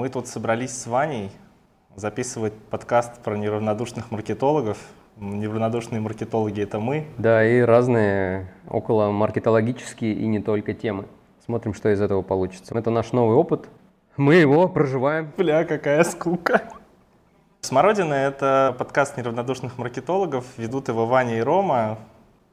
Мы тут собрались с Ваней записывать подкаст про неравнодушных маркетологов. Неравнодушные маркетологи — это мы. Да, и разные около маркетологические и не только темы. Смотрим, что из этого получится. Это наш новый опыт. Мы его проживаем. Бля, какая скука. Смородина — это подкаст неравнодушных маркетологов. Ведут его Ваня и Рома.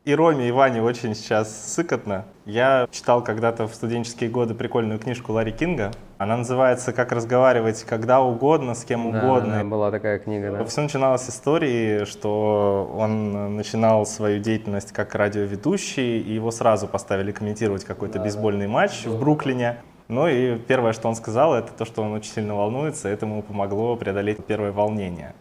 И Роме, и Ване очень сейчас сыкотно. Я читал когда-то в студенческие годы прикольную книжку Ларри Кинга. Она называется «Как разговаривать когда угодно, с кем Да, угодно». да, была такая книга, да. Все начиналось с истории, что он начинал свою деятельность как радиоведущий, и его сразу поставили комментировать какой-то бейсбольный матч в Бруклине. Ну и первое, что он сказал, это то, что он очень сильно волнуется, это ему помогло преодолеть первое волнение.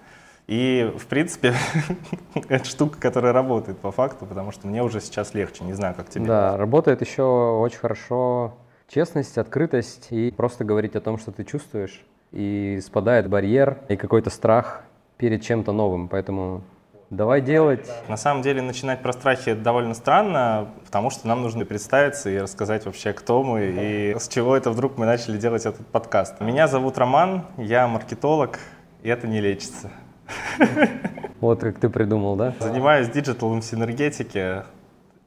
И, в принципе, это штука, которая работает по факту, потому что мне уже сейчас легче, не знаю, как тебе. Да, работает еще очень хорошо честность, открытость и просто говорить о том, что ты чувствуешь. И спадает барьер и какой-то страх перед чем-то новым. Поэтому давай делать. На самом деле начинать про страхи довольно странно, потому что нам нужно представиться и рассказать вообще, кто мы и с чего это вдруг мы начали делать этот подкаст. Меня зовут Роман, я маркетолог, и это не лечится. Вот как ты придумал, да? Занимаюсь digital ом в Синергетике,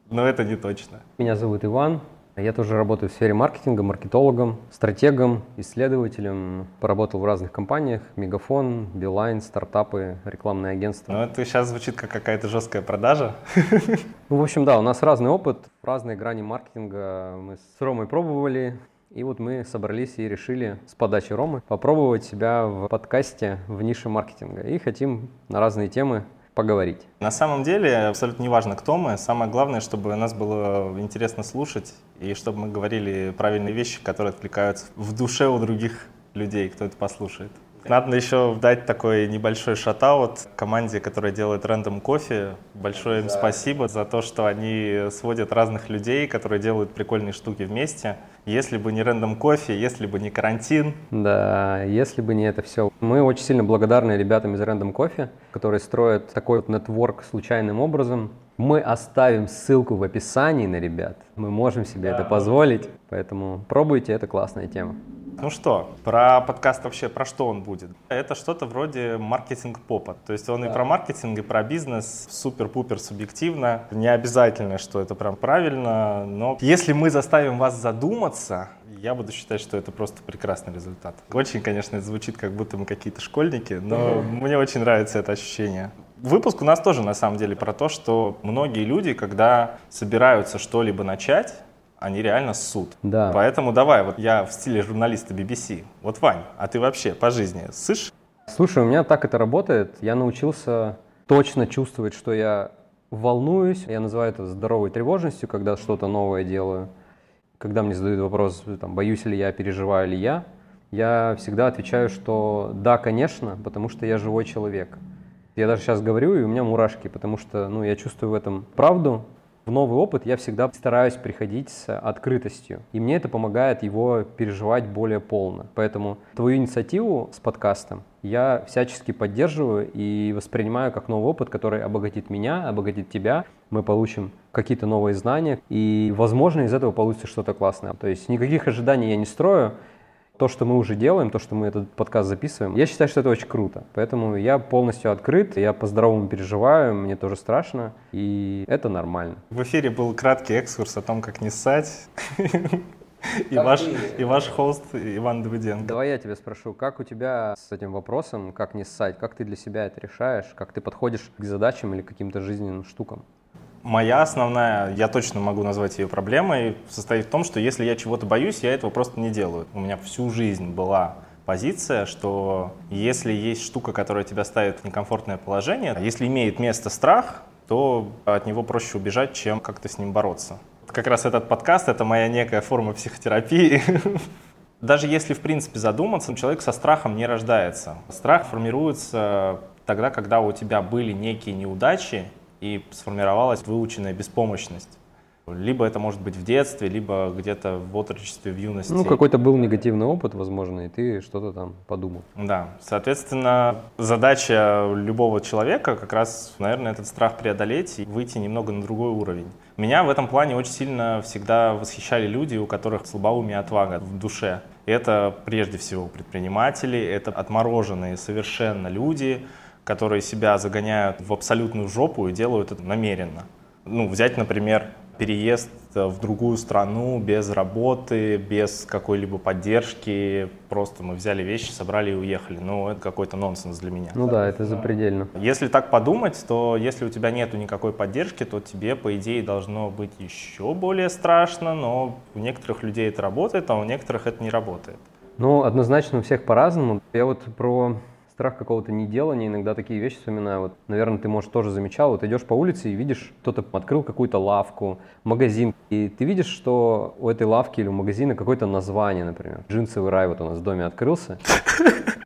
но это не точно. Меня зовут Иван. Я тоже работаю в сфере маркетинга, маркетологом, стратегом, исследователем. Поработал в разных компаниях. Мегафон, Билайн, стартапы, рекламные агентства. Но это сейчас звучит как какая-то жесткая продажа. Ну, в общем, да, у нас разный опыт, разные грани маркетинга. Мы с Ромой пробовали, и вот мы собрались и решили с подачи Ромы попробовать себя в подкасте в нише маркетинга. И хотим на разные темы поговорить. На самом деле абсолютно не важно, кто мы. Самое главное, чтобы нас было интересно слушать и чтобы мы говорили правильные вещи, которые откликаются в душе у других людей, кто это послушает. Надо еще дать такой небольшой шатаут команде, которая делает Random Coffee. Большое им спасибо за то, что они сводят разных людей, которые делают прикольные штуки вместе. Если бы не Random Coffee, если бы не карантин, Да, если бы не это все. Мы очень сильно благодарны ребятам из Random Coffee, которые строят такой вот нетворк случайным образом. Мы оставим ссылку в описании на ребят. Мы можем себе это позволить, поэтому пробуйте, это классная тема. Ну что, про подкаст вообще, про что он будет? Это что-то вроде маркетинг-попа. То есть он и про маркетинг, и про бизнес супер-пупер субъективно. Не обязательно, что это прям правильно, но если мы заставим вас задуматься, я буду считать, что это просто прекрасный результат. Очень, конечно, это звучит, как будто мы какие-то школьники, но мне очень нравится это ощущение. Выпуск у нас тоже на самом деле про то, что многие люди, когда собираются что-либо начать, они реально ссут. Да. Поэтому давай, вот я в стиле журналиста BBC. Вот, Вань, а ты вообще по жизни ссышь? Слушай, у меня так это работает. Я научился точно чувствовать, что я волнуюсь. Я называю это здоровой тревожностью, когда что-то новое делаю. Когда мне задают вопрос, там, боюсь ли я, переживаю ли я, я всегда отвечаю, что да, конечно, потому что я живой человек. Я даже сейчас говорю, и у меня мурашки, потому что ну, я чувствую в этом правду. В новый опыт я всегда стараюсь приходить с открытостью. И мне это помогает его переживать более полно. Поэтому твою инициативу с подкастом я всячески поддерживаю и воспринимаю как новый опыт, который обогатит меня, обогатит тебя. Мы получим какие-то новые знания, и, возможно, из этого получится что-то классное. То есть никаких ожиданий я не строю. То, что мы уже делаем, то, что мы этот подкаст записываем, я считаю, что это очень круто. Поэтому я полностью открыт, я по-здоровому переживаю, мне тоже страшно, и это нормально. В эфире был краткий экскурс о том, как не ссать. И ваш, и ваш хост Иван Давыденко. Давай я тебя спрошу, как у тебя с этим вопросом, как не ссать, как ты для себя это решаешь, как ты подходишь к задачам или к каким-то жизненным штукам? Моя основная, я точно могу назвать ее проблемой, состоит в том, что если я чего-то боюсь, я этого просто не делаю. У меня всю жизнь была позиция, что если есть штука, которая тебя ставит в некомфортное положение, если имеет место страх, то от него проще убежать, чем как-то с ним бороться. Как раз этот подкаст — это моя некая форма психотерапии. Даже если, в принципе, задуматься, человек со страхом не рождается. Страх формируется тогда, когда у тебя были некие неудачи, и сформировалась выученная беспомощность. Либо это может быть в детстве, либо где-то в отрочестве, в юности. Ну, какой-то был негативный опыт, возможно, и ты что-то там подумал. Да, соответственно, задача любого человека как раз, наверное, этот страх преодолеть и выйти немного на другой уровень. Меня в этом плане очень сильно всегда восхищали люди, у которых слабоумие отвага в душе. Это прежде всего предприниматели, это отмороженные совершенно люди, которые себя загоняют в абсолютную жопу и делают это намеренно. Ну, взять, например, переезд в другую страну без работы, без какой-либо поддержки. Просто мы взяли вещи, собрали и уехали. Ну, это какой-то нонсенс для меня. Ну да, это запредельно. Если так подумать, то если у тебя нету никакой поддержки, то тебе, по идее, должно быть еще более страшно, но у некоторых людей это работает, а у некоторых это не работает. Ну, однозначно у всех по-разному. Я вот про страх какого-то неделания, иногда такие вещи вспоминаю. Вот, наверное, ты, может, тоже замечал, вот идешь по улице и видишь, кто-то открыл какую-то лавку, магазин, и ты видишь, что у этой лавки или у магазина какое-то название, например. Джинсовый рай вот у нас в доме открылся.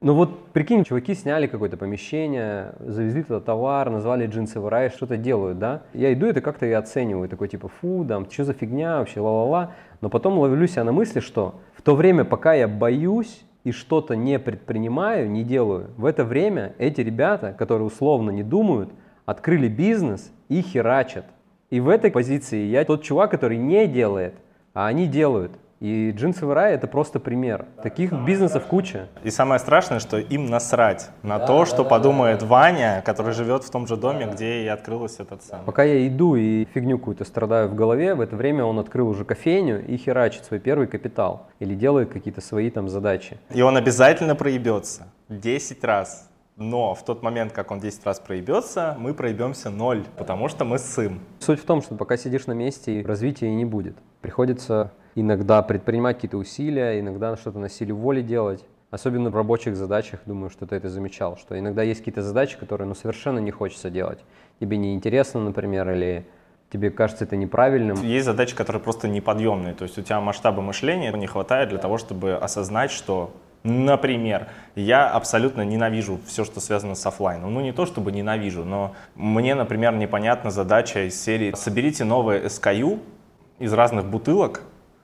Ну вот, прикинь, чуваки сняли какое-то помещение, завезли туда товар, назвали джинсовый рай, что-то делают, да? Я иду, это как-то и оцениваю, такой типа, фу, там, что за фигня вообще, ла-ла-ла. Но потом ловлю себя на мысли, что в то время, пока я боюсь, и что-то не предпринимаю, не делаю, в это время эти ребята, которые условно не думают, открыли бизнес и херачат. И в этой позиции я тот чувак, который не делает, а они делают. И джинсовый рай это просто пример. Таких бизнесов страшное. куча. И самое страшное, что им насрать на да, то, да, что да, подумает да, да. Ваня, который живет в том же доме, да. где и открылась этот самый. Пока я иду и фигню какую-то страдаю в голове, в это время он открыл уже кофейню и херачит свой первый капитал. Или делает какие-то свои там задачи. И он обязательно проебется. 10 раз. Но в тот момент, как он 10 раз проебется, мы проебемся ноль, потому что мы ссым. Суть в том, что пока сидишь на месте, развития и не будет. Приходится иногда предпринимать какие-то усилия, иногда что-то на силе воли делать. Особенно в рабочих задачах, думаю, что ты это замечал, что иногда есть какие-то задачи, которые ну, совершенно не хочется делать. Тебе неинтересно, например, или тебе кажется это неправильным. Есть задачи, которые просто неподъемные, то есть у тебя масштаба мышления не хватает для того, чтобы осознать, что Например, я абсолютно ненавижу все, что связано с офлайном. Ну, не то чтобы ненавижу, но мне, например, непонятна задача из серии «Соберите новое SKU из разных бутылок,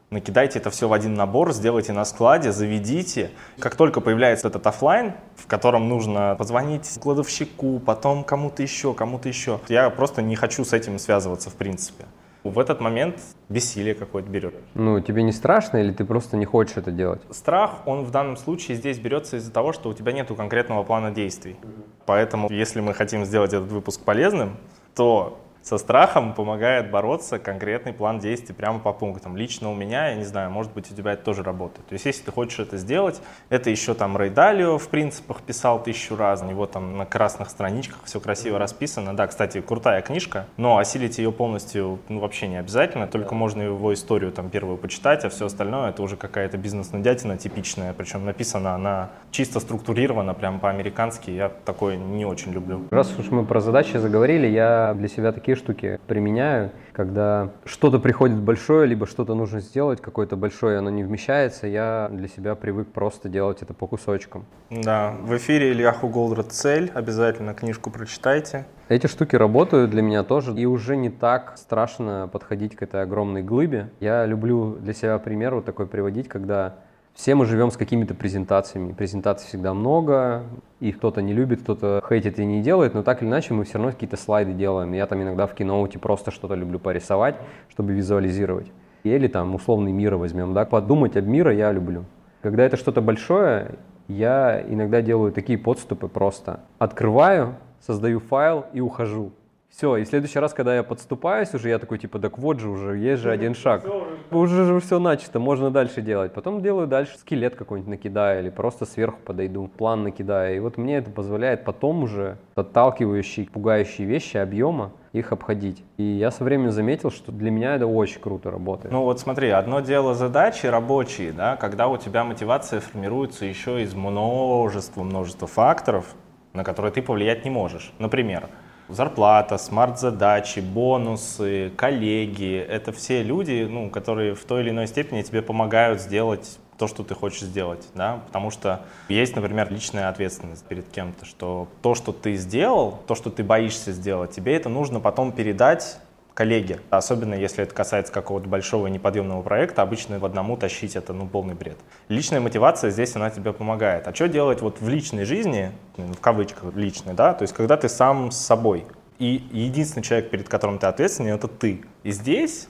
накидайте это все в один набор, сделайте на складе, заведите. Как только появляется этот офлайн, в котором нужно позвонить кладовщику, потом кому-то еще, кому-то еще, я просто не хочу с этим связываться в принципе. В этот момент бессилие какое-то берет. Ну, тебе не страшно или ты просто не хочешь это делать? Страх, он в данном случае здесь берется из-за того, что у тебя нет конкретного плана действий. Поэтому, если мы хотим сделать этот выпуск полезным, то со страхом помогает бороться конкретный план действий прямо по пунктам. Лично у меня, я не знаю, может быть, у тебя это тоже работает. То есть, если ты хочешь это сделать, это еще там Рэй Далио в принципах писал тысячу раз, у него там на красных страничках все красиво расписано. Да, кстати, крутая книжка, но осилить ее полностью ну, вообще не обязательно, только yeah. можно его историю там первую почитать, а все остальное это уже какая-то бизнес-нудятина типичная, причем написана она чисто структурирована, прям по-американски, я такое не очень люблю. Раз уж мы про задачи заговорили, я для себя такие штуки применяю, когда что-то приходит большое, либо что-то нужно сделать, какое-то большое, оно не вмещается, я для себя привык просто делать это по кусочкам. Да, в эфире Ильяху Голдрат «Цель», обязательно книжку прочитайте. Эти штуки работают для меня тоже, и уже не так страшно подходить к этой огромной глыбе. Я люблю для себя пример вот такой приводить, когда все мы живем с какими-то презентациями. Презентаций всегда много, их кто-то не любит, кто-то хейтит и не делает, но так или иначе мы все равно какие-то слайды делаем. Я там иногда в киноуте просто что-то люблю порисовать, чтобы визуализировать. Или там условный мира возьмем, да, подумать об мире я люблю. Когда это что-то большое, я иногда делаю такие подступы просто. Открываю, создаю файл и ухожу. Все, и в следующий раз, когда я подступаюсь уже, я такой, типа, так вот же уже, есть же один шаг. Уже же все начато, можно дальше делать. Потом делаю дальше скелет какой-нибудь накидаю или просто сверху подойду, план накидаю. И вот мне это позволяет потом уже отталкивающие, пугающие вещи объема их обходить. И я со временем заметил, что для меня это очень круто работает. Ну вот смотри, одно дело задачи рабочие, да, когда у тебя мотивация формируется еще из множества-множества факторов, на которые ты повлиять не можешь. Например, зарплата, смарт-задачи, бонусы, коллеги. Это все люди, ну, которые в той или иной степени тебе помогают сделать то, что ты хочешь сделать, да, потому что есть, например, личная ответственность перед кем-то, что то, что ты сделал, то, что ты боишься сделать, тебе это нужно потом передать коллеги. Особенно если это касается какого-то большого неподъемного проекта, обычно в одному тащить это ну, полный бред. Личная мотивация здесь, она тебе помогает. А что делать вот в личной жизни, в кавычках личной, да, то есть когда ты сам с собой, и единственный человек, перед которым ты ответственен, это ты. И здесь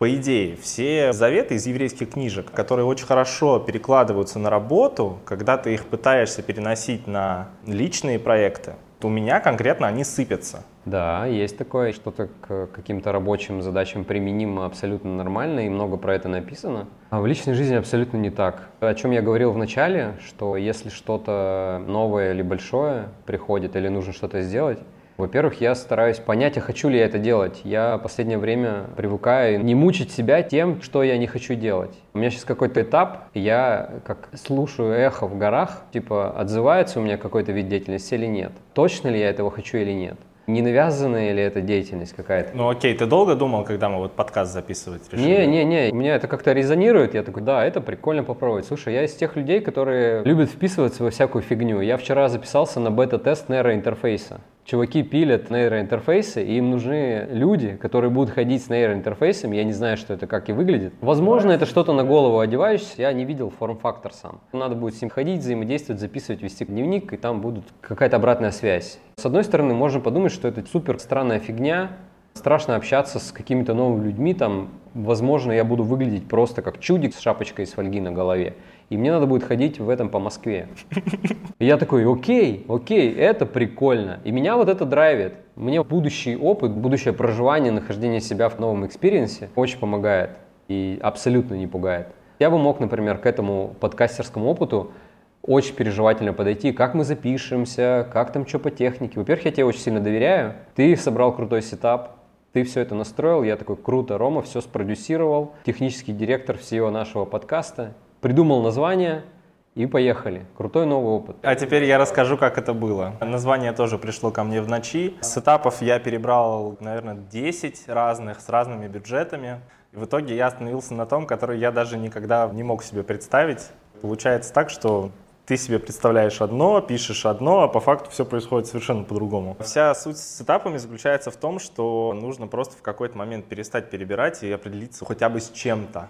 По идее, все заветы из еврейских книжек, которые очень хорошо перекладываются на работу, когда ты их пытаешься переносить на личные проекты, у меня конкретно они сыпятся. Да, есть такое, что-то к каким-то рабочим задачам применимо абсолютно нормально, и много про это написано. А в личной жизни абсолютно не так. О чем я говорил в начале, что если что-то новое или большое приходит, или нужно что-то сделать, во-первых, я стараюсь понять, а хочу ли я это делать. Я в последнее время привыкаю не мучить себя тем, что я не хочу делать. У меня сейчас какой-то этап, я как слушаю эхо в горах, типа отзывается у меня какой-то вид деятельности или нет. Точно ли я этого хочу или нет. Не навязанная ли это деятельность какая-то? Ну окей, ты долго думал, когда мы вот подкаст записывать решили? Не, не, не, у меня это как-то резонирует, я такой, да, это прикольно попробовать. Слушай, я из тех людей, которые любят вписываться во всякую фигню. Я вчера записался на бета-тест нейроинтерфейса чуваки пилят нейроинтерфейсы, и им нужны люди, которые будут ходить с нейроинтерфейсами. Я не знаю, что это, как и выглядит. Возможно, это что-то на голову одевающееся, я не видел форм-фактор сам. Надо будет с ним ходить, взаимодействовать, записывать, вести дневник, и там будет какая-то обратная связь. С одной стороны, можно подумать, что это супер странная фигня, страшно общаться с какими-то новыми людьми, там, возможно, я буду выглядеть просто как чудик с шапочкой из фольги на голове и мне надо будет ходить в этом по Москве. И я такой, окей, окей, это прикольно. И меня вот это драйвит. Мне будущий опыт, будущее проживание, нахождение себя в новом experience е очень помогает и абсолютно не пугает. Я бы мог, например, к этому подкастерскому опыту очень переживательно подойти, как мы запишемся, как там что по технике. Во-первых, я тебе очень сильно доверяю. Ты собрал крутой setup, ты все это настроил, я такой, круто, Рома все спродюсировал, технический директор всего нашего подкаста, придумал название, и поехали. Крутой новый опыт. А теперь я расскажу, как это было. Название тоже пришло ко мне в ночи. С этапов я перебрал, наверное, 10 разных, с разными бюджетами. И в итоге я остановился на том, который я даже никогда не мог себе представить. Получается так, что ты себе представляешь одно, пишешь одно, а по факту все происходит совершенно по-другому. Вся суть с этапами заключается в том, что нужно просто в какой-то момент перестать перебирать и определиться хотя бы с чем-то.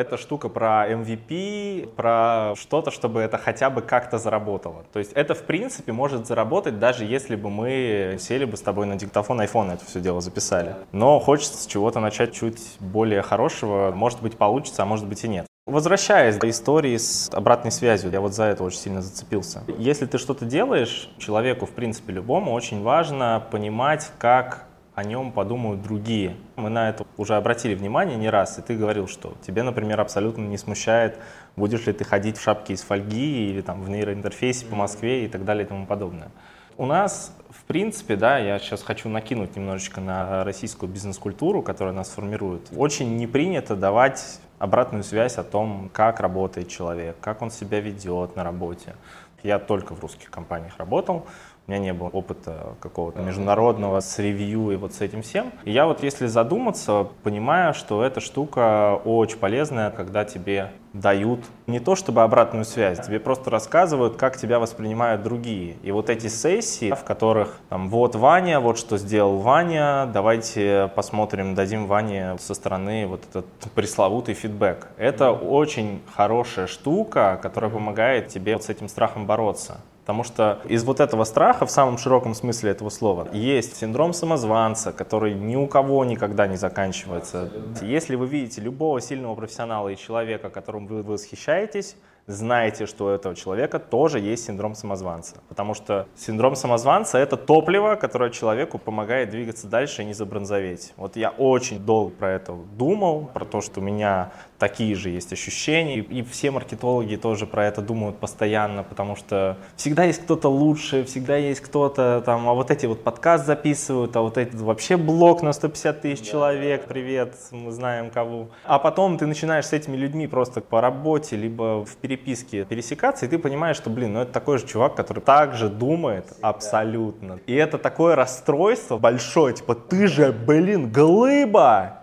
Это штука про MVP, про что-то, чтобы это хотя бы как-то заработало. То есть это, в принципе, может заработать, даже если бы мы сели бы с тобой на диктофон iPhone это все дело записали. Но хочется с чего-то начать чуть более хорошего. Может быть, получится, а может быть и нет. Возвращаясь к истории с обратной связью, я вот за это очень сильно зацепился. Если ты что-то делаешь, человеку, в принципе, любому, очень важно понимать, как о нем подумают другие. Мы на это уже обратили внимание не раз, и ты говорил, что тебе, например, абсолютно не смущает, будешь ли ты ходить в шапке из фольги или там в нейроинтерфейсе по Москве и так далее и тому подобное. У нас, в принципе, да, я сейчас хочу накинуть немножечко на российскую бизнес-культуру, которая нас формирует. Очень не принято давать обратную связь о том, как работает человек, как он себя ведет на работе. Я только в русских компаниях работал, у меня не было опыта какого-то международного с ревью и вот с этим всем. И я вот если задуматься, понимаю, что эта штука очень полезная, когда тебе дают не то чтобы обратную связь, тебе просто рассказывают, как тебя воспринимают другие. И вот эти сессии, в которых там, вот Ваня, вот что сделал Ваня, давайте посмотрим, дадим Ване со стороны вот этот пресловутый фидбэк. Это очень хорошая штука, которая помогает тебе вот с этим страхом бороться. Потому что из вот этого страха, в самом широком смысле этого слова, есть синдром самозванца, который ни у кого никогда не заканчивается. Если вы видите любого сильного профессионала и человека, которым вы восхищаетесь, знаете, что у этого человека тоже есть синдром самозванца. Потому что синдром самозванца — это топливо, которое человеку помогает двигаться дальше и не забронзоветь. Вот я очень долго про это думал, про то, что у меня такие же есть ощущения. И все маркетологи тоже про это думают постоянно, потому что всегда есть кто-то лучше, всегда есть кто-то там, а вот эти вот подкаст записывают, а вот эти вообще блог на 150 тысяч да. человек, привет, мы знаем кого. А потом ты начинаешь с этими людьми просто по работе, либо в переписке пересекаться, и ты понимаешь, что, блин, ну это такой же чувак, который также думает абсолютно. И это такое расстройство большое, типа, ты же, блин, глыба,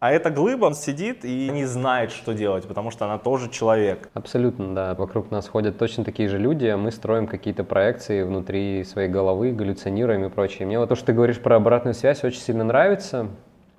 а эта глыба, он сидит и не знает, что делать, потому что она тоже человек. Абсолютно, да. Вокруг нас ходят точно такие же люди, а мы строим какие-то проекции внутри своей головы, галлюцинируем и прочее. Мне вот то, что ты говоришь про обратную связь, очень сильно нравится.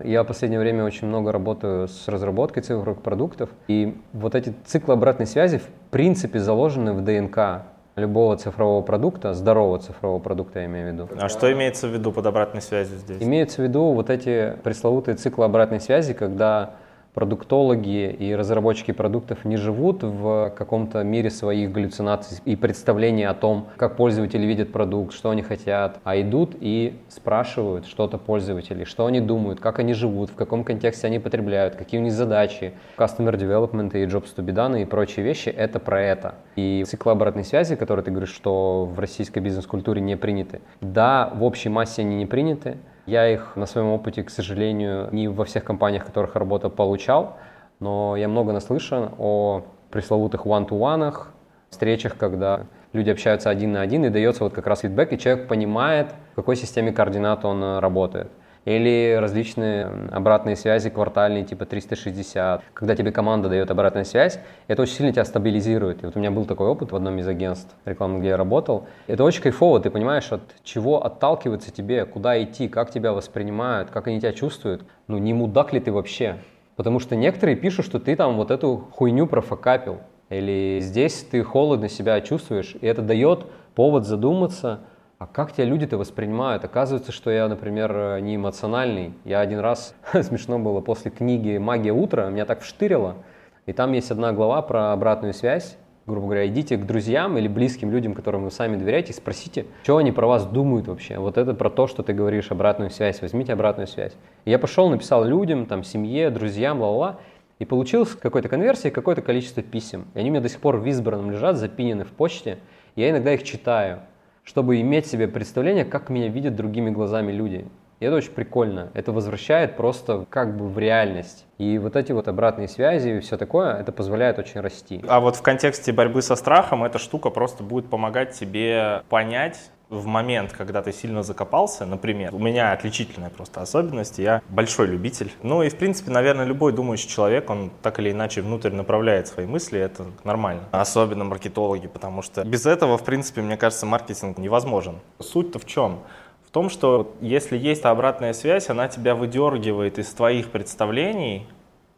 Я в последнее время очень много работаю с разработкой цифровых продуктов, и вот эти циклы обратной связи в принципе заложены в ДНК любого цифрового продукта, здорового цифрового продукта я имею в виду. А что имеется в виду под обратной связью здесь? Имеется в виду вот эти пресловутые циклы обратной связи, когда продуктологи и разработчики продуктов не живут в каком-то мире своих галлюцинаций и представлений о том, как пользователи видят продукт, что они хотят, а идут и спрашивают что-то пользователей, что они думают, как они живут, в каком контексте они потребляют, какие у них задачи. Customer Development и Jobs to be done и прочие вещи — это про это. И цикл обратной связи, который ты говоришь, что в российской бизнес-культуре не приняты, да, в общей массе они не приняты, я их на своем опыте, к сожалению, не во всех компаниях, в которых работал, получал, но я много наслышан о пресловутых one-to-one, встречах, когда люди общаются один на один, и дается вот как раз фидбэк, и человек понимает, в какой системе координат он э, работает. Или различные обратные связи квартальные, типа 360. Когда тебе команда дает обратную связь, это очень сильно тебя стабилизирует. И вот у меня был такой опыт в одном из агентств рекламных, где я работал. Это очень кайфово, ты понимаешь, от чего отталкиваться тебе, куда идти, как тебя воспринимают, как они тебя чувствуют. Ну, не мудак ли ты вообще? Потому что некоторые пишут, что ты там вот эту хуйню профокапил. Или здесь ты холодно себя чувствуешь, и это дает повод задуматься – а как тебя люди-то воспринимают? Оказывается, что я, например, не эмоциональный. Я один раз, смешно было, после книги «Магия утра» меня так вштырило. И там есть одна глава про обратную связь. Грубо говоря, идите к друзьям или близким людям, которым вы сами доверяете, и спросите, что они про вас думают вообще. Вот это про то, что ты говоришь, обратную связь. Возьмите обратную связь. И я пошел, написал людям, там, семье, друзьям, ла-ла-ла. И получилось какой-то конверсии, какое-то количество писем. И они у меня до сих пор в избранном лежат, запинены в почте. Я иногда их читаю чтобы иметь себе представление, как меня видят другими глазами люди. И это очень прикольно. Это возвращает просто как бы в реальность. И вот эти вот обратные связи и все такое, это позволяет очень расти. А вот в контексте борьбы со страхом эта штука просто будет помогать тебе понять, в момент, когда ты сильно закопался, например, у меня отличительная просто особенность, я большой любитель. Ну и, в принципе, наверное, любой думающий человек, он так или иначе внутрь направляет свои мысли, это нормально. Особенно маркетологи, потому что без этого, в принципе, мне кажется, маркетинг невозможен. Суть-то в чем? В том, что если есть обратная связь, она тебя выдергивает из твоих представлений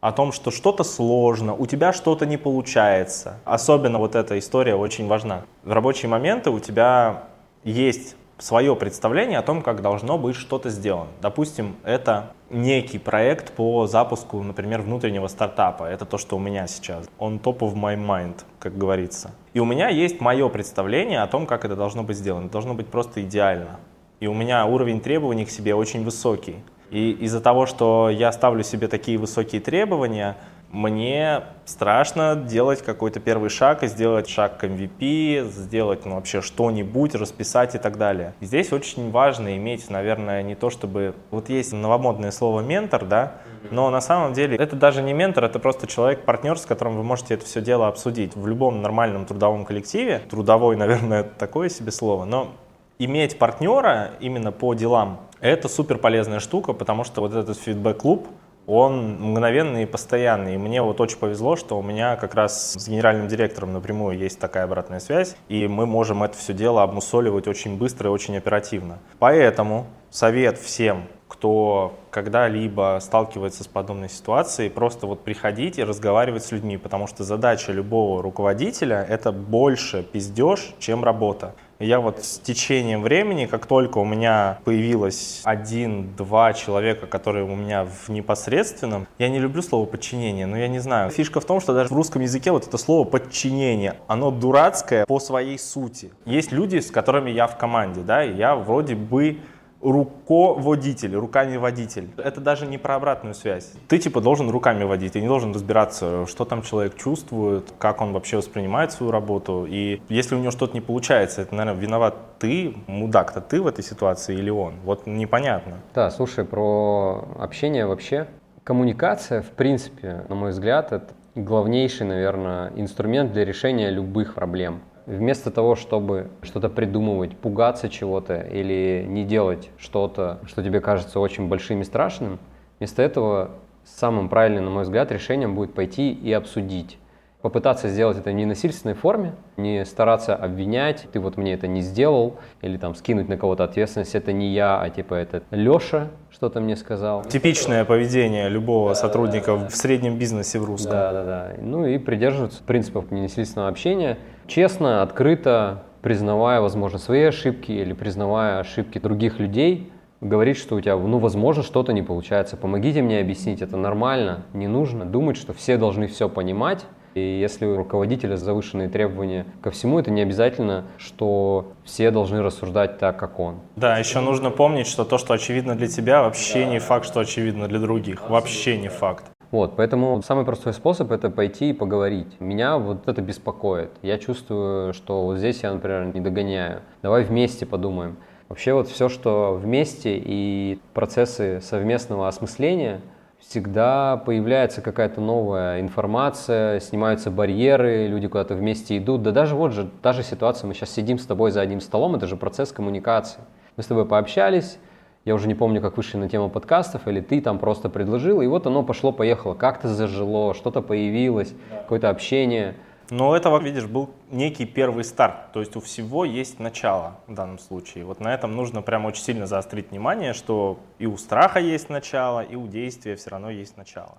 о том, что что-то сложно, у тебя что-то не получается. Особенно вот эта история очень важна. В рабочие моменты у тебя есть свое представление о том, как должно быть что-то сделано. Допустим, это некий проект по запуску, например, внутреннего стартапа. Это то, что у меня сейчас. On top of my mind, как говорится. И у меня есть мое представление о том, как это должно быть сделано. Должно быть просто идеально. И у меня уровень требований к себе очень высокий. И из-за того, что я ставлю себе такие высокие требования, мне страшно делать какой-то первый шаг и сделать шаг к MVP, сделать ну, вообще что-нибудь, расписать и так далее. И здесь очень важно иметь, наверное, не то чтобы... Вот есть новомодное слово «ментор», да, но на самом деле это даже не ментор, это просто человек-партнер, с которым вы можете это все дело обсудить. В любом нормальном трудовом коллективе, трудовой, наверное, такое себе слово, но иметь партнера именно по делам, это супер полезная штука, потому что вот этот фидбэк-клуб, он мгновенный и постоянный. И мне вот очень повезло, что у меня как раз с генеральным директором напрямую есть такая обратная связь, и мы можем это все дело обмусоливать очень быстро и очень оперативно. Поэтому совет всем, кто когда-либо сталкивается с подобной ситуацией, просто вот приходить и разговаривать с людьми, потому что задача любого руководителя — это больше пиздеж, чем работа я вот с течением времени, как только у меня появилось один-два человека, которые у меня в непосредственном, я не люблю слово подчинение, но я не знаю. Фишка в том, что даже в русском языке вот это слово подчинение, оно дурацкое по своей сути. Есть люди, с которыми я в команде, да, и я вроде бы руководитель, руками водитель. Это даже не про обратную связь. Ты типа должен руками водить, ты не должен разбираться, что там человек чувствует, как он вообще воспринимает свою работу. И если у него что-то не получается, это, наверное, виноват ты, мудак-то ты в этой ситуации или он? Вот непонятно. Да, слушай, про общение вообще. Коммуникация, в принципе, на мой взгляд, это главнейший, наверное, инструмент для решения любых проблем. Вместо того, чтобы что-то придумывать, пугаться чего-то или не делать что-то, что тебе кажется очень большим и страшным, вместо этого самым правильным, на мой взгляд, решением будет пойти и обсудить попытаться сделать это в ненасильственной форме, не стараться обвинять, ты вот мне это не сделал, или там скинуть на кого-то ответственность, это не я, а типа это Леша что-то мне сказал. Типичное поведение любого да, сотрудника да, да. в среднем бизнесе в русском. Да, да, да. Ну и придерживаться принципов ненасильственного общения, честно, открыто, признавая, возможно, свои ошибки или признавая ошибки других людей, говорить, что у тебя, ну, возможно, что-то не получается. Помогите мне объяснить, это нормально, не нужно думать, что все должны все понимать. И если у руководителя завышенные требования ко всему, это не обязательно, что все должны рассуждать так, как он. Да, еще нужно помнить, что то, что очевидно для тебя, вообще не факт, что очевидно для других. Вообще не факт. Вот, поэтому самый простой способ это пойти и поговорить. Меня вот это беспокоит. Я чувствую, что вот здесь я, например, не догоняю. Давай вместе подумаем. Вообще вот все, что вместе и процессы совместного осмысления, всегда появляется какая-то новая информация, снимаются барьеры, люди куда-то вместе идут. Да даже вот же, та же ситуация, мы сейчас сидим с тобой за одним столом, это же процесс коммуникации. Мы с тобой пообщались, я уже не помню, как вышли на тему подкастов, или ты там просто предложил, и вот оно пошло-поехало, как-то зажило, что-то появилось, да. какое-то общение. Но это, видишь, был некий первый старт, то есть у всего есть начало в данном случае. Вот на этом нужно прям очень сильно заострить внимание, что и у страха есть начало, и у действия все равно есть начало.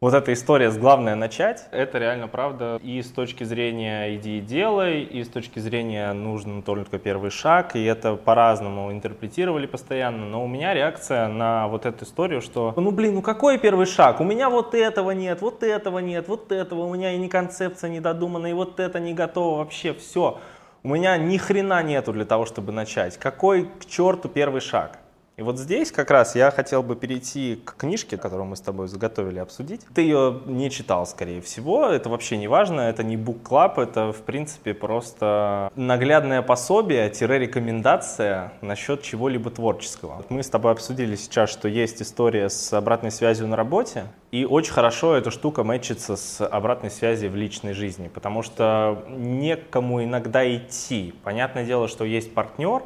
Вот эта история с «главное начать» — это реально правда и с точки зрения «иди и делай», и с точки зрения «нужен только первый шаг», и это по-разному интерпретировали постоянно, но у меня реакция на вот эту историю, что «ну блин, ну какой первый шаг? У меня вот этого нет, вот этого нет, вот этого, у меня и не концепция не додумана, и вот это не готово вообще, все». У меня ни хрена нету для того, чтобы начать. Какой к черту первый шаг? И вот здесь как раз я хотел бы перейти к книжке, которую мы с тобой заготовили обсудить. Ты ее не читал, скорее всего, это вообще не важно, это не Club, это в принципе просто наглядное пособие-рекомендация насчет чего-либо творческого. Мы с тобой обсудили сейчас, что есть история с обратной связью на работе, и очень хорошо эта штука мэчится с обратной связью в личной жизни, потому что некому иногда идти. Понятное дело, что есть партнер,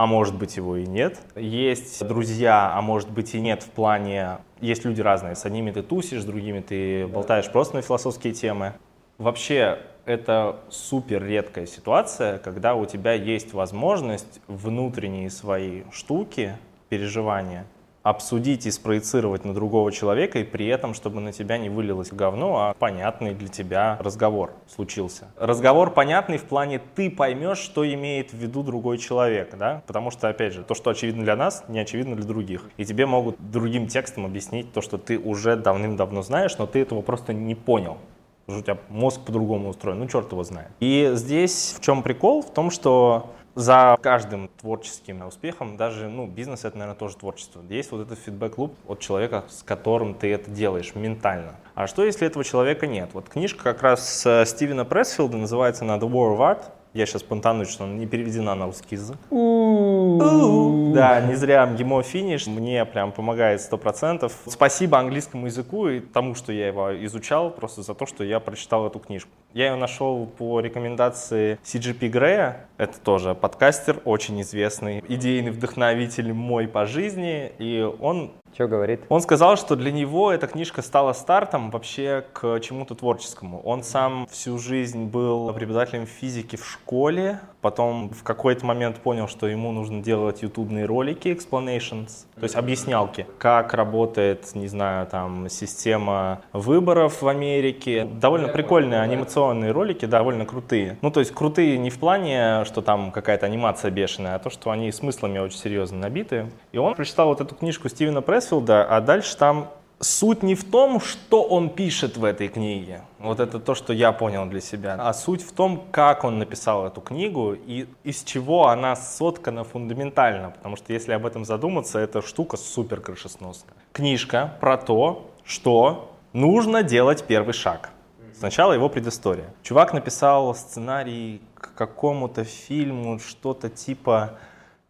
а может быть его и нет. Есть друзья, а может быть и нет в плане... Есть люди разные, с одними ты тусишь, с другими ты болтаешь просто на философские темы. Вообще, это супер редкая ситуация, когда у тебя есть возможность внутренние свои штуки, переживания обсудить и спроецировать на другого человека, и при этом, чтобы на тебя не вылилось говно, а понятный для тебя разговор случился. Разговор понятный в плане ты поймешь, что имеет в виду другой человек, да? Потому что, опять же, то, что очевидно для нас, не очевидно для других. И тебе могут другим текстом объяснить то, что ты уже давным-давно знаешь, но ты этого просто не понял. Потому что у тебя мозг по-другому устроен, ну черт его знает. И здесь в чем прикол? В том, что за каждым творческим успехом, даже ну, бизнес это, наверное, тоже творчество. Есть вот этот фидбэк-клуб от человека, с которым ты это делаешь ментально. А что, если этого человека нет? Вот книжка как раз Стивена Пресфилда называется «На The War of Art», я сейчас понтану, что она не переведена на русский язык. Да, не зря ему финиш. Мне прям помогает сто процентов. Спасибо английскому языку и тому, что я его изучал, просто за то, что я прочитал эту книжку. Я ее нашел по рекомендации CGP Грея. Это тоже подкастер, очень известный, идейный вдохновитель мой по жизни. И он что говорит? Он сказал, что для него эта книжка стала стартом вообще к чему-то творческому. Он сам всю жизнь был преподавателем физики в школе, потом в какой-то момент понял, что ему нужно делать ютубные ролики, explanations, то есть объяснялки, как работает, не знаю, там, система выборов в Америке. Довольно прикольные анимационные ролики, довольно крутые. Ну, то есть крутые не в плане, что там какая-то анимация бешеная, а то, что они смыслами очень серьезно набиты. И он прочитал вот эту книжку Стивена Пресфилда, а дальше там суть не в том, что он пишет в этой книге. Вот это то, что я понял для себя. А суть в том, как он написал эту книгу и из чего она соткана фундаментально. Потому что если об этом задуматься, эта штука супер крышесносная. Книжка про то, что нужно делать первый шаг. Сначала его предыстория. Чувак написал сценарий к какому-то фильму, что-то типа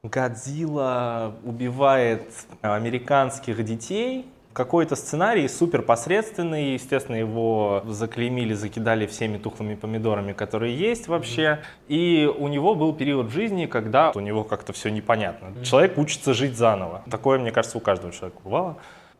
Годзилла убивает американских детей. Какой-то сценарий супер посредственный, естественно, его заклеймили, закидали всеми тухлыми помидорами, которые есть вообще. И у него был период в жизни, когда у него как-то все непонятно. Человек учится жить заново. Такое, мне кажется, у каждого человека бывало.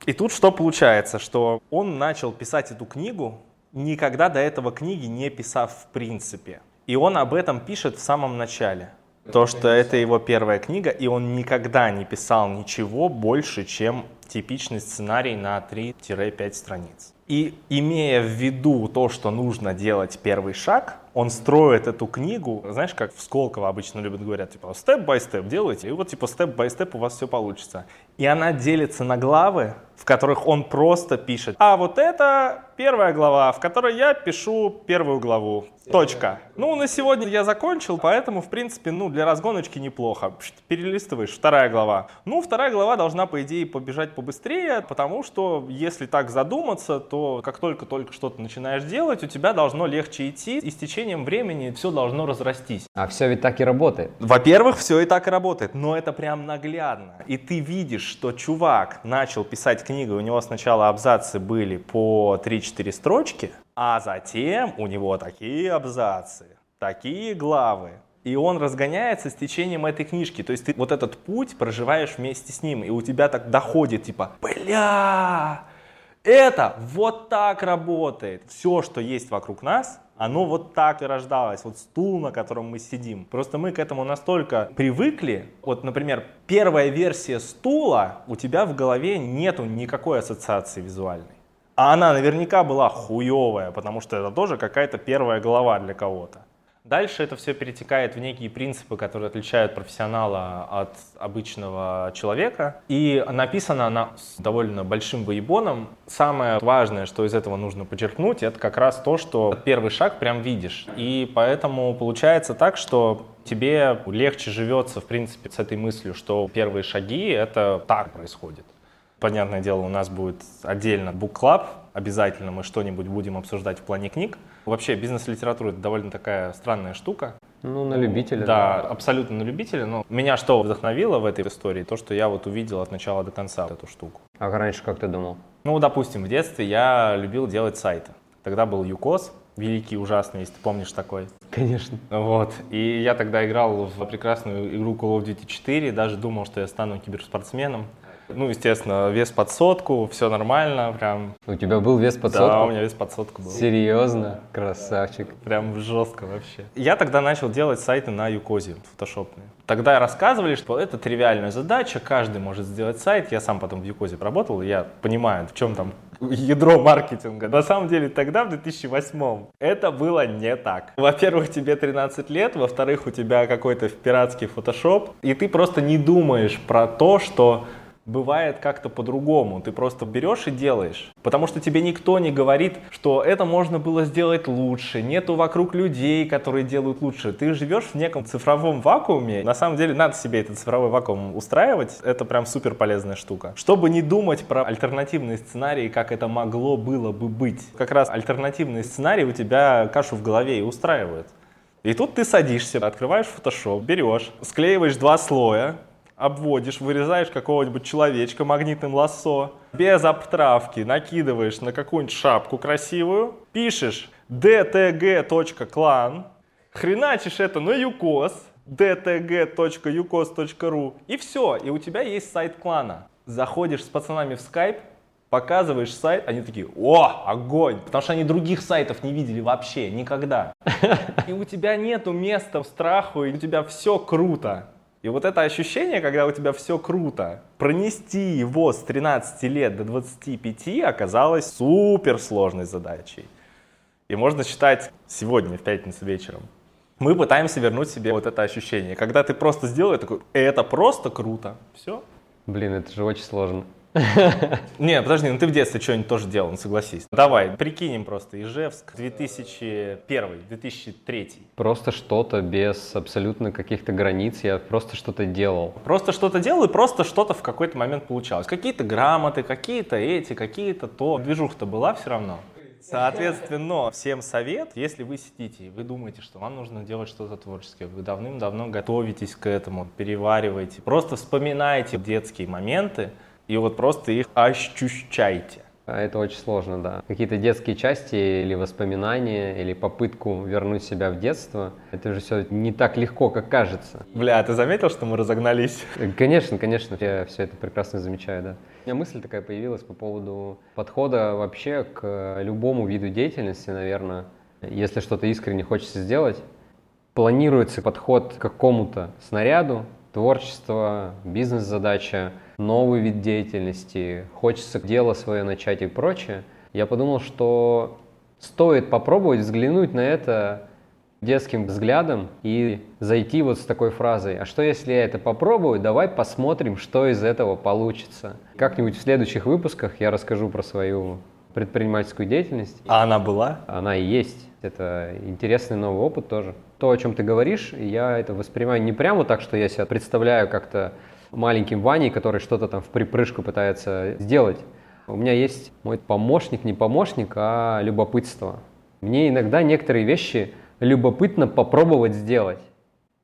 И тут что получается, что он начал писать эту книгу, никогда до этого книги не писав в принципе. И он об этом пишет в самом начале. То, что это его первая книга, и он никогда не писал ничего больше, чем типичный сценарий на 3-5 страниц. И имея в виду то, что нужно делать первый шаг, он строит эту книгу, знаешь, как в Сколково обычно любят говорят, типа, степ-бай-степ делайте, и вот типа степ-бай-степ у вас все получится. И она делится на главы, в которых он просто пишет. А вот это первая глава, в которой я пишу первую главу. Точка. Ну, на сегодня я закончил, поэтому, в принципе, ну, для разгоночки неплохо. Перелистываешь, вторая глава. Ну, вторая глава должна, по идее, побежать побыстрее, потому что, если так задуматься, то как только-только что-то начинаешь делать, у тебя должно легче идти, и с течением времени все должно разрастись. А все ведь так и работает. Во-первых, все и так и работает, но это прям наглядно. И ты видишь, что чувак начал писать книгу, у него сначала абзацы были по 3-4 строчки, а затем у него такие абзацы, такие главы. И он разгоняется с течением этой книжки. То есть ты вот этот путь проживаешь вместе с ним. И у тебя так доходит, типа, бля, это вот так работает. Все, что есть вокруг нас, оно вот так и рождалось. Вот стул, на котором мы сидим. Просто мы к этому настолько привыкли. Вот, например, первая версия стула, у тебя в голове нету никакой ассоциации визуальной. А она наверняка была хуевая, потому что это тоже какая-то первая голова для кого-то. Дальше это все перетекает в некие принципы, которые отличают профессионала от обычного человека. И написано она с довольно большим выебоном. Самое важное, что из этого нужно подчеркнуть, это как раз то, что первый шаг прям видишь. И поэтому получается так, что тебе легче живется, в принципе, с этой мыслью, что первые шаги — это так происходит. Понятное дело, у нас будет отдельно Club, обязательно мы что-нибудь будем обсуждать в плане книг. Вообще бизнес-литература это довольно такая странная штука. Ну, на любителя. Да, да, абсолютно на любителя. Но меня что вдохновило в этой истории? То, что я вот увидел от начала до конца эту штуку. А раньше как ты думал? Ну, допустим, в детстве я любил делать сайты. Тогда был ЮКОС, великий, ужасный, если ты помнишь такой. Конечно. Вот. И я тогда играл в прекрасную игру Call of Duty 4, даже думал, что я стану киберспортсменом. Ну, естественно, вес под сотку, все нормально, прям. У тебя был вес под сотку? Да, у меня вес под сотку был. Серьезно? Красавчик. Прям жестко вообще. Я тогда начал делать сайты на Юкозе, фотошопные. Тогда рассказывали, что это тривиальная задача, каждый может сделать сайт. Я сам потом в Юкозе работал, я понимаю, в чем там ядро маркетинга. На самом деле тогда, в 2008 это было не так. Во-первых, тебе 13 лет, во-вторых, у тебя какой-то пиратский фотошоп, и ты просто не думаешь про то, что бывает как-то по-другому. Ты просто берешь и делаешь. Потому что тебе никто не говорит, что это можно было сделать лучше. Нету вокруг людей, которые делают лучше. Ты живешь в неком цифровом вакууме. На самом деле надо себе этот цифровой вакуум устраивать. Это прям супер полезная штука. Чтобы не думать про альтернативные сценарии, как это могло было бы быть. Как раз альтернативные сценарии у тебя кашу в голове и устраивают. И тут ты садишься, открываешь Photoshop, берешь, склеиваешь два слоя, обводишь, вырезаешь какого-нибудь человечка магнитным лассо, без обтравки накидываешь на какую-нибудь шапку красивую, пишешь dtg.clan, хреначишь это на юкос, dtg.ucos.ru и все, и у тебя есть сайт клана. Заходишь с пацанами в скайп, показываешь сайт, они такие, о, огонь, потому что они других сайтов не видели вообще, никогда. И у тебя нету места страху, и у тебя все круто. И вот это ощущение, когда у тебя все круто, пронести его с 13 лет до 25 оказалось супер сложной задачей. И можно считать сегодня, в пятницу вечером. Мы пытаемся вернуть себе вот это ощущение. Когда ты просто сделал такой, это просто круто. Все. Блин, это же очень сложно. Не, подожди, ну ты в детстве что-нибудь тоже делал, ну согласись. Давай, прикинем просто. Ижевск, 2001, 2003. Просто что-то без абсолютно каких-то границ, я просто что-то делал. Просто что-то делал и просто что-то в какой-то момент получалось. Какие-то грамоты, какие-то эти, какие-то то. Движуха-то была все равно. Соответственно, всем совет, если вы сидите и вы думаете, что вам нужно делать что-то творческое, вы давным-давно готовитесь к этому, перевариваете, просто вспоминайте детские моменты, и вот просто их ощущайте. А это очень сложно, да. Какие-то детские части или воспоминания, или попытку вернуть себя в детство, это же все не так легко, как кажется. Бля, ты заметил, что мы разогнались? Конечно, конечно, я все это прекрасно замечаю, да. У меня мысль такая появилась по поводу подхода вообще к любому виду деятельности, наверное. Если что-то искренне хочется сделать, планируется подход к какому-то снаряду, творчество, бизнес-задача, новый вид деятельности, хочется дело свое начать и прочее, я подумал, что стоит попробовать взглянуть на это детским взглядом и зайти вот с такой фразой, а что если я это попробую, давай посмотрим, что из этого получится. Как-нибудь в следующих выпусках я расскажу про свою предпринимательскую деятельность. А она была? Она и есть. Это интересный новый опыт тоже. То, о чем ты говоришь, я это воспринимаю не прямо так, что я себя представляю как-то маленьким Ваней, который что-то там в припрыжку пытается сделать. У меня есть мой помощник, не помощник, а любопытство. Мне иногда некоторые вещи любопытно попробовать сделать.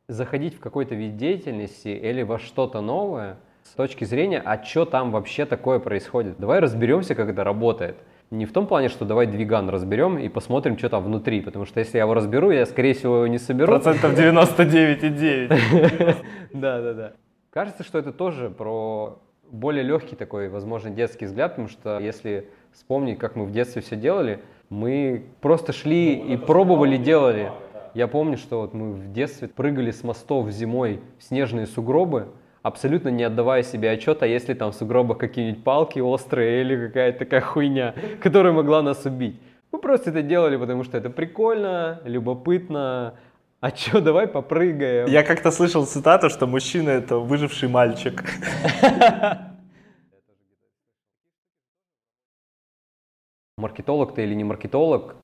Заходить в какой-то вид деятельности или во что-то новое с точки зрения, а что там вообще такое происходит. Давай разберемся, как это работает. Не в том плане, что давай двиган разберем и посмотрим, что там внутри, потому что если я его разберу, я, скорее всего, его не соберу. Процентов 99,9. Да, да, да. Кажется, что это тоже про более легкий такой, возможно, детский взгляд, потому что если вспомнить, как мы в детстве все делали, мы просто шли ну, и пробовали, делали. Я помню, что вот мы в детстве прыгали с мостов зимой в снежные сугробы, абсолютно не отдавая себе отчета, если там в сугробах какие-нибудь палки острые или какая-то такая хуйня, которая могла нас убить. Мы просто это делали, потому что это прикольно, любопытно. А чё, давай попрыгаем. Я как-то слышал цитату, что мужчина — это выживший мальчик. Маркетолог ты или не маркетолог,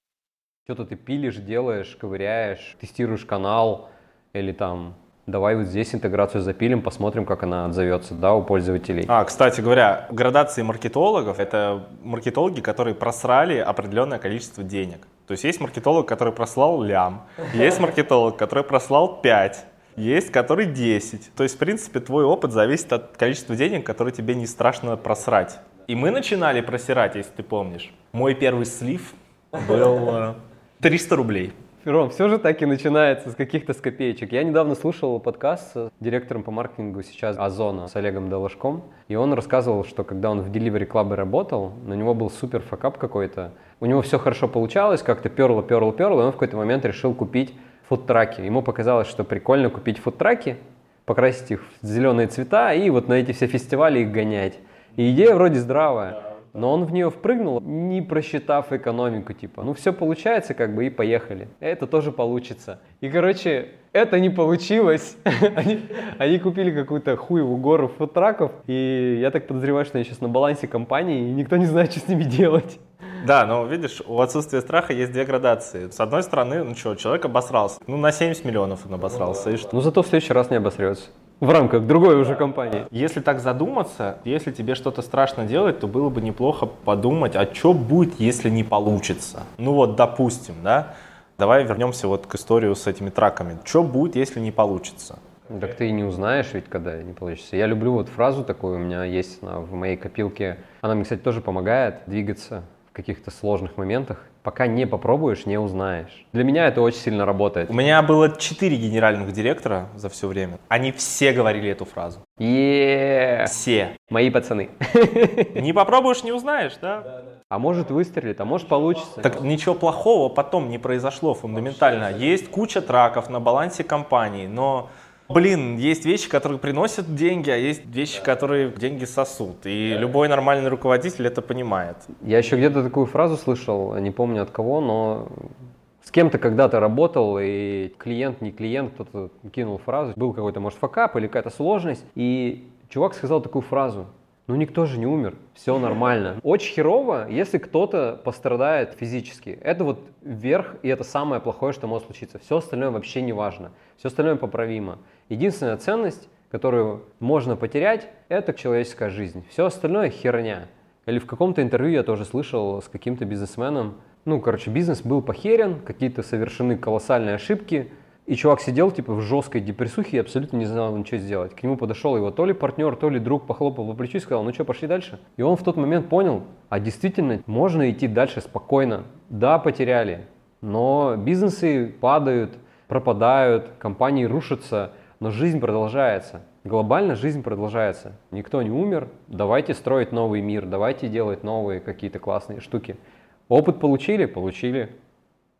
что-то ты пилишь, делаешь, ковыряешь, тестируешь канал или там давай вот здесь интеграцию запилим, посмотрим, как она отзовется, да, у пользователей. А, кстати говоря, градации маркетологов — это маркетологи, которые просрали определенное количество денег. То есть есть маркетолог, который прослал лям, есть маркетолог, который прослал 5, есть который 10. То есть, в принципе, твой опыт зависит от количества денег, которые тебе не страшно просрать. И мы начинали просирать, если ты помнишь. Мой первый слив был 300 э, рублей. Ром, все же так и начинается с каких-то с копеечек. Я недавно слушал подкаст с директором по маркетингу сейчас Озона, с Олегом Долошком, и он рассказывал, что когда он в Delivery Club работал, на него был супер факап какой-то. У него все хорошо получалось, как-то перло, перло, перло, и он в какой-то момент решил купить фудтраки. Ему показалось, что прикольно купить фудтраки, покрасить их в зеленые цвета и вот на эти все фестивали их гонять. И идея вроде здравая, но он в нее впрыгнул, не просчитав экономику, типа, ну все получается, как бы, и поехали. Это тоже получится. И, короче, это не получилось. они, они купили какую-то хуевую гору фудтраков, и я так подозреваю, что они сейчас на балансе компании, и никто не знает, что с ними делать. Да, но видишь, у отсутствия страха есть две градации. С одной стороны, ну что, человек обосрался. Ну, на 70 миллионов он обосрался. И что? Ну, зато в следующий раз не обосрется в рамках другой уже компании. Если так задуматься, если тебе что-то страшно делать, то было бы неплохо подумать, а что будет, если не получится. Ну вот, допустим, да, давай вернемся вот к историю с этими траками. Что будет, если не получится? Так ты и не узнаешь ведь, когда не получится. Я люблю вот фразу такую, у меня есть она в моей копилке. Она мне, кстати, тоже помогает двигаться в каких-то сложных моментах. Пока не попробуешь, не узнаешь. Для меня это очень сильно работает. У меня было четыре генеральных директора за все время. Они все говорили эту фразу. е Все. Мои пацаны. Не попробуешь, не узнаешь, да? А может выстрелит, а может получится. Так ничего плохого потом не произошло фундаментально. Есть куча траков на балансе компании, но Блин, есть вещи, которые приносят деньги, а есть вещи, которые деньги сосут. И любой нормальный руководитель это понимает. Я еще где-то такую фразу слышал, не помню от кого, но с кем-то когда-то работал, и клиент, не клиент, кто-то кинул фразу, был какой-то, может, факап или какая-то сложность, и чувак сказал такую фразу, ну никто же не умер, все нормально. Очень херово, если кто-то пострадает физически. Это вот верх, и это самое плохое, что может случиться. Все остальное вообще не важно, все остальное поправимо. Единственная ценность, которую можно потерять, это человеческая жизнь. Все остальное херня. Или в каком-то интервью я тоже слышал с каким-то бизнесменом, ну, короче, бизнес был похерен, какие-то совершены колоссальные ошибки, и чувак сидел типа в жесткой депрессухе и абсолютно не знал ничего сделать. К нему подошел его то ли партнер, то ли друг, похлопал по плечу и сказал, ну что, пошли дальше? И он в тот момент понял, а действительно можно идти дальше спокойно. Да, потеряли, но бизнесы падают, пропадают, компании рушатся, но жизнь продолжается. Глобально жизнь продолжается. Никто не умер. Давайте строить новый мир, давайте делать новые какие-то классные штуки. Опыт получили? Получили.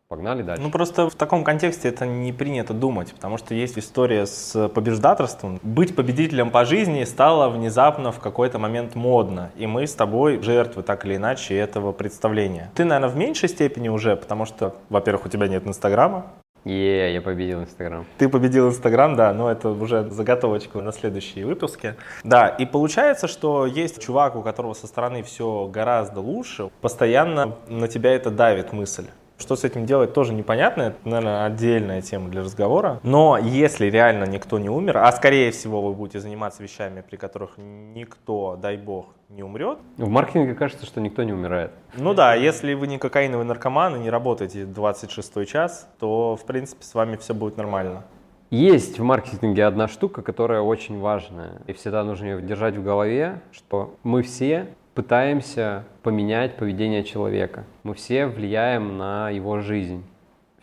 Погнали дальше. Ну просто в таком контексте это не принято думать, потому что есть история с побеждаторством. Быть победителем по жизни стало внезапно в какой-то момент модно, и мы с тобой жертвы так или иначе этого представления. Ты, наверное, в меньшей степени уже, потому что, во-первых, у тебя нет Инстаграма, Е, я победил Инстаграм. Ты победил Инстаграм, да, но это уже заготовочка на следующие выпуски. Да, и получается, что есть чувак, у которого со стороны все гораздо лучше, постоянно на тебя это давит мысль. Что с этим делать, тоже непонятно. Это, наверное, отдельная тема для разговора. Но если реально никто не умер, а скорее всего вы будете заниматься вещами, при которых никто, дай бог, не умрет. В маркетинге кажется, что никто не умирает. Ну да, если вы не кокаиновый наркоман и не работаете 26 час, то, в принципе, с вами все будет нормально. Есть в маркетинге одна штука, которая очень важная, и всегда нужно ее держать в голове, что мы все пытаемся поменять поведение человека. Мы все влияем на его жизнь.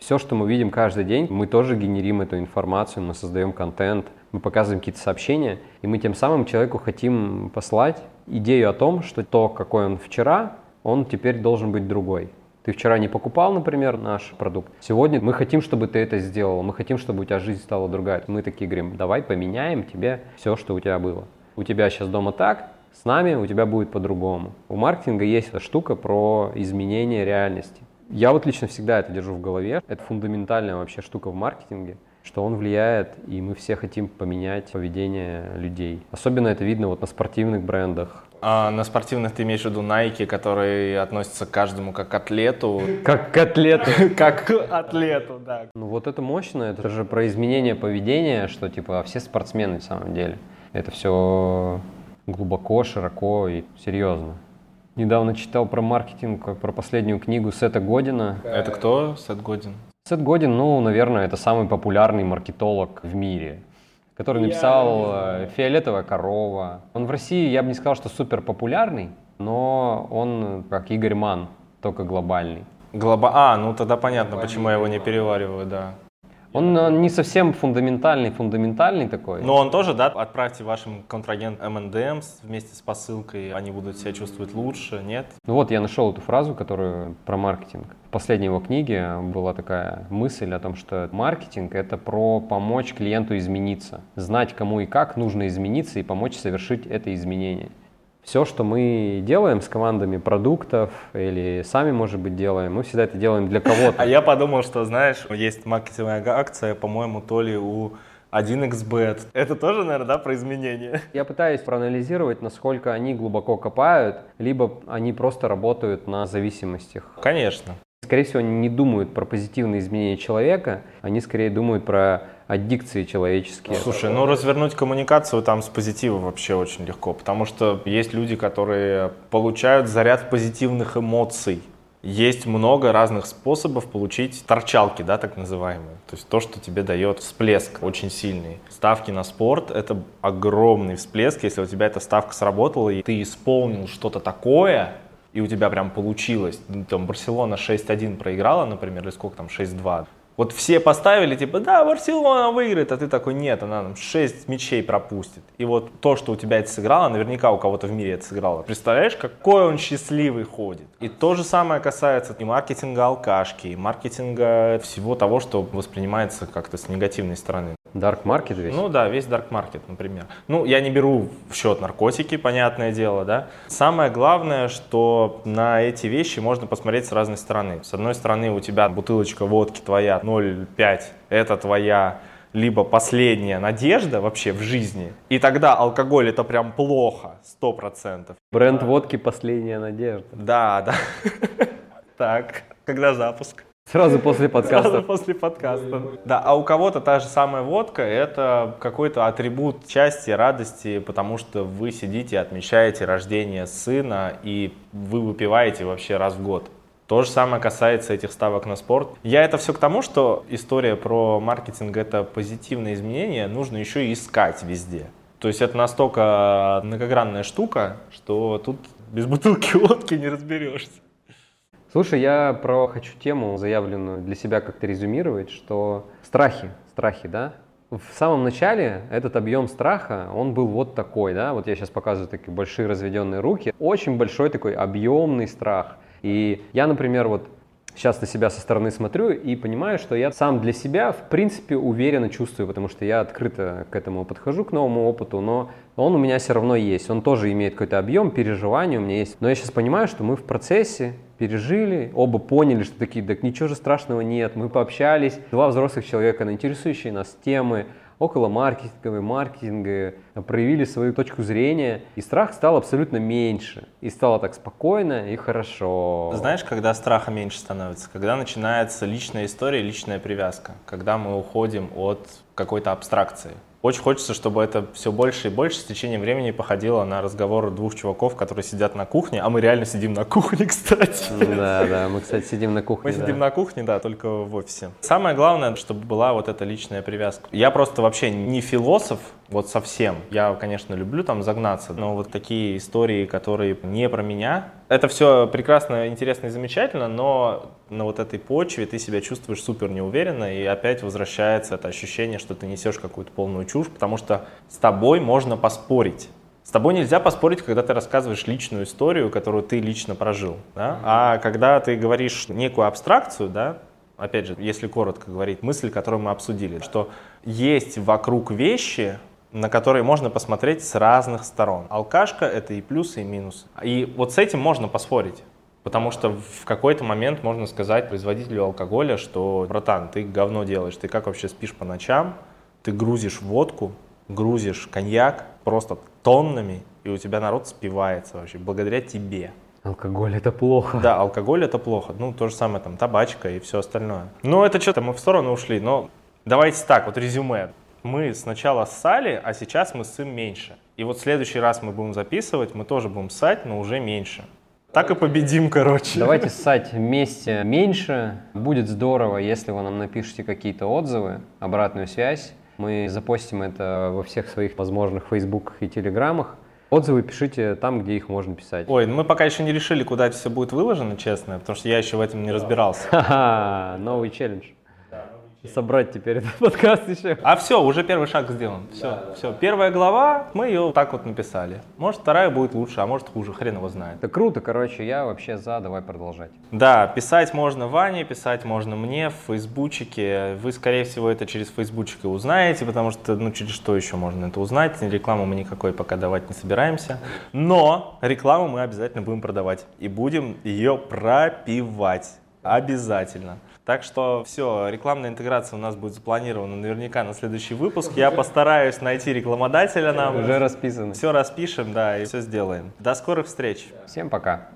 Все, что мы видим каждый день, мы тоже генерим эту информацию, мы создаем контент, мы показываем какие-то сообщения, и мы тем самым человеку хотим послать идею о том, что то, какой он вчера, он теперь должен быть другой. Ты вчера не покупал, например, наш продукт. Сегодня мы хотим, чтобы ты это сделал. Мы хотим, чтобы у тебя жизнь стала другая. Мы такие говорим, давай поменяем тебе все, что у тебя было. У тебя сейчас дома так, с нами у тебя будет по-другому. У маркетинга есть эта штука про изменение реальности. Я вот лично всегда это держу в голове. Это фундаментальная вообще штука в маркетинге, что он влияет, и мы все хотим поменять поведение людей. Особенно это видно вот на спортивных брендах. А на спортивных ты имеешь в виду Nike, которые относятся к каждому как к атлету? Как к атлету. Как к атлету, да. Ну вот это мощно, это же про изменение поведения, что типа все спортсмены в самом деле. Это все глубоко, широко и серьезно. Недавно читал про маркетинг, про последнюю книгу Сета Година. Это кто, Сет Годин? Сет Годин, ну, наверное, это самый популярный маркетолог в мире, который написал э, «Фиолетовая корова». Он в России, я бы не сказал, что супер популярный, но он как Игорь Ман, только глобальный. Глоба... А, ну тогда понятно, почему я его не перевариваю, да. Он э, не совсем фундаментальный, фундаментальный такой. Но он тоже, да, отправьте вашим контрагентам M&M's вместе с посылкой, они будут себя чувствовать лучше, нет? Ну вот я нашел эту фразу, которую про маркетинг. В последней его книге была такая мысль о том, что маркетинг — это про помочь клиенту измениться, знать, кому и как нужно измениться и помочь совершить это изменение. Все, что мы делаем с командами продуктов или сами, может быть, делаем, мы всегда это делаем для кого-то. А я подумал, что, знаешь, есть маркетинговая акция, по-моему, то ли у 1xbet. Это тоже, наверное, да, про изменения? Я пытаюсь проанализировать, насколько они глубоко копают, либо они просто работают на зависимостях. Конечно. Скорее всего, они не думают про позитивные изменения человека, они скорее думают про аддикции человеческие. Слушай, ну развернуть коммуникацию там с позитива вообще очень легко, потому что есть люди, которые получают заряд позитивных эмоций. Есть много разных способов получить торчалки, да, так называемые. То есть то, что тебе дает всплеск очень сильный. Ставки на спорт — это огромный всплеск. Если у тебя эта ставка сработала, и ты исполнил что-то такое, и у тебя прям получилось. Там Барселона 6-1 проиграла, например, или сколько там, 6-2. Вот все поставили, типа, да, Барселона выиграет, а ты такой, нет, она нам 6 мячей пропустит. И вот то, что у тебя это сыграло, наверняка у кого-то в мире это сыграло. Представляешь, какой он счастливый ходит. И то же самое касается и маркетинга алкашки, и маркетинга всего того, что воспринимается как-то с негативной стороны. Dark market весь? Ну да, весь dark market, например. Ну, я не беру в счет наркотики, понятное дело, да. Самое главное, что на эти вещи можно посмотреть с разной стороны. С одной стороны, у тебя бутылочка водки твоя 0,5, это твоя либо последняя надежда вообще в жизни, и тогда алкоголь это прям плохо, сто процентов. Бренд водки «Последняя надежда». Да, да. Так, когда запуск? Сразу после подкаста. Сразу после подкаста. Да, а у кого-то та же самая водка – это какой-то атрибут счастья, радости, потому что вы сидите, отмечаете рождение сына, и вы выпиваете вообще раз в год. То же самое касается этих ставок на спорт. Я это все к тому, что история про маркетинг – это позитивное изменение, нужно еще и искать везде. То есть это настолько многогранная штука, что тут без бутылки водки не разберешься. Слушай, я про хочу тему заявленную для себя как-то резюмировать, что страхи, страхи, да? В самом начале этот объем страха, он был вот такой, да, вот я сейчас показываю такие большие разведенные руки, очень большой такой объемный страх. И я, например, вот сейчас на себя со стороны смотрю и понимаю, что я сам для себя, в принципе, уверенно чувствую, потому что я открыто к этому подхожу, к новому опыту, но он у меня все равно есть. Он тоже имеет какой-то объем, переживания у меня есть. Но я сейчас понимаю, что мы в процессе пережили, оба поняли, что такие, так ничего же страшного нет, мы пообщались, два взрослых человека на интересующие нас темы, около маркетинговой, маркетинга, проявили свою точку зрения, и страх стал абсолютно меньше, и стало так спокойно и хорошо. Знаешь, когда страха меньше становится? Когда начинается личная история, личная привязка, когда мы уходим от какой-то абстракции. Очень хочется, чтобы это все больше и больше с течением времени походило на разговор двух чуваков, которые сидят на кухне, а мы реально сидим на кухне, кстати. Да, да, мы, кстати, сидим на кухне. Мы да. сидим на кухне, да, только в офисе. Самое главное, чтобы была вот эта личная привязка. Я просто вообще не философ, вот совсем. Я, конечно, люблю там загнаться, но вот такие истории, которые не про меня, это все прекрасно, интересно и замечательно, но на вот этой почве ты себя чувствуешь супер неуверенно, и опять возвращается это ощущение, что ты несешь какую-то полную чушь, потому что с тобой можно поспорить. С тобой нельзя поспорить, когда ты рассказываешь личную историю, которую ты лично прожил. Да? А когда ты говоришь некую абстракцию, да, опять же, если коротко говорить, мысль, которую мы обсудили, что есть вокруг вещи, на которые можно посмотреть с разных сторон. Алкашка — это и плюсы, и минусы. И вот с этим можно поспорить. Потому что в какой-то момент можно сказать производителю алкоголя, что, братан, ты говно делаешь, ты как вообще спишь по ночам, ты грузишь водку, грузишь коньяк просто тоннами, и у тебя народ спивается вообще благодаря тебе. Алкоголь это плохо. Да, алкоголь это плохо. Ну, то же самое там табачка и все остальное. Ну, это что-то мы в сторону ушли, но давайте так, вот резюме мы сначала ссали, а сейчас мы ссым меньше. И вот в следующий раз мы будем записывать, мы тоже будем ссать, но уже меньше. Так и победим, короче. Давайте ссать вместе меньше. Будет здорово, если вы нам напишите какие-то отзывы, обратную связь. Мы запостим это во всех своих возможных фейсбуках и телеграммах. Отзывы пишите там, где их можно писать. Ой, мы пока еще не решили, куда это все будет выложено, честно, потому что я еще в этом не разбирался. Ха-ха, новый челлендж собрать теперь этот подкаст еще. А все, уже первый шаг сделан. Все, да, все. Да. Первая глава, мы ее так вот написали. Может, вторая будет лучше, а может хуже, хрен его знает. Это круто, короче, я вообще за, давай продолжать. Да, писать можно Ване, писать можно мне в фейсбучике. Вы, скорее всего, это через фейсбучик и узнаете, потому что, ну, через что еще можно это узнать. Рекламу мы никакой пока давать не собираемся. Но рекламу мы обязательно будем продавать. И будем ее пропивать. Обязательно. Так что все, рекламная интеграция у нас будет запланирована наверняка на следующий выпуск. Я постараюсь найти рекламодателя нам. Уже расписано. Все распишем, да, и все сделаем. До скорых встреч. Всем пока.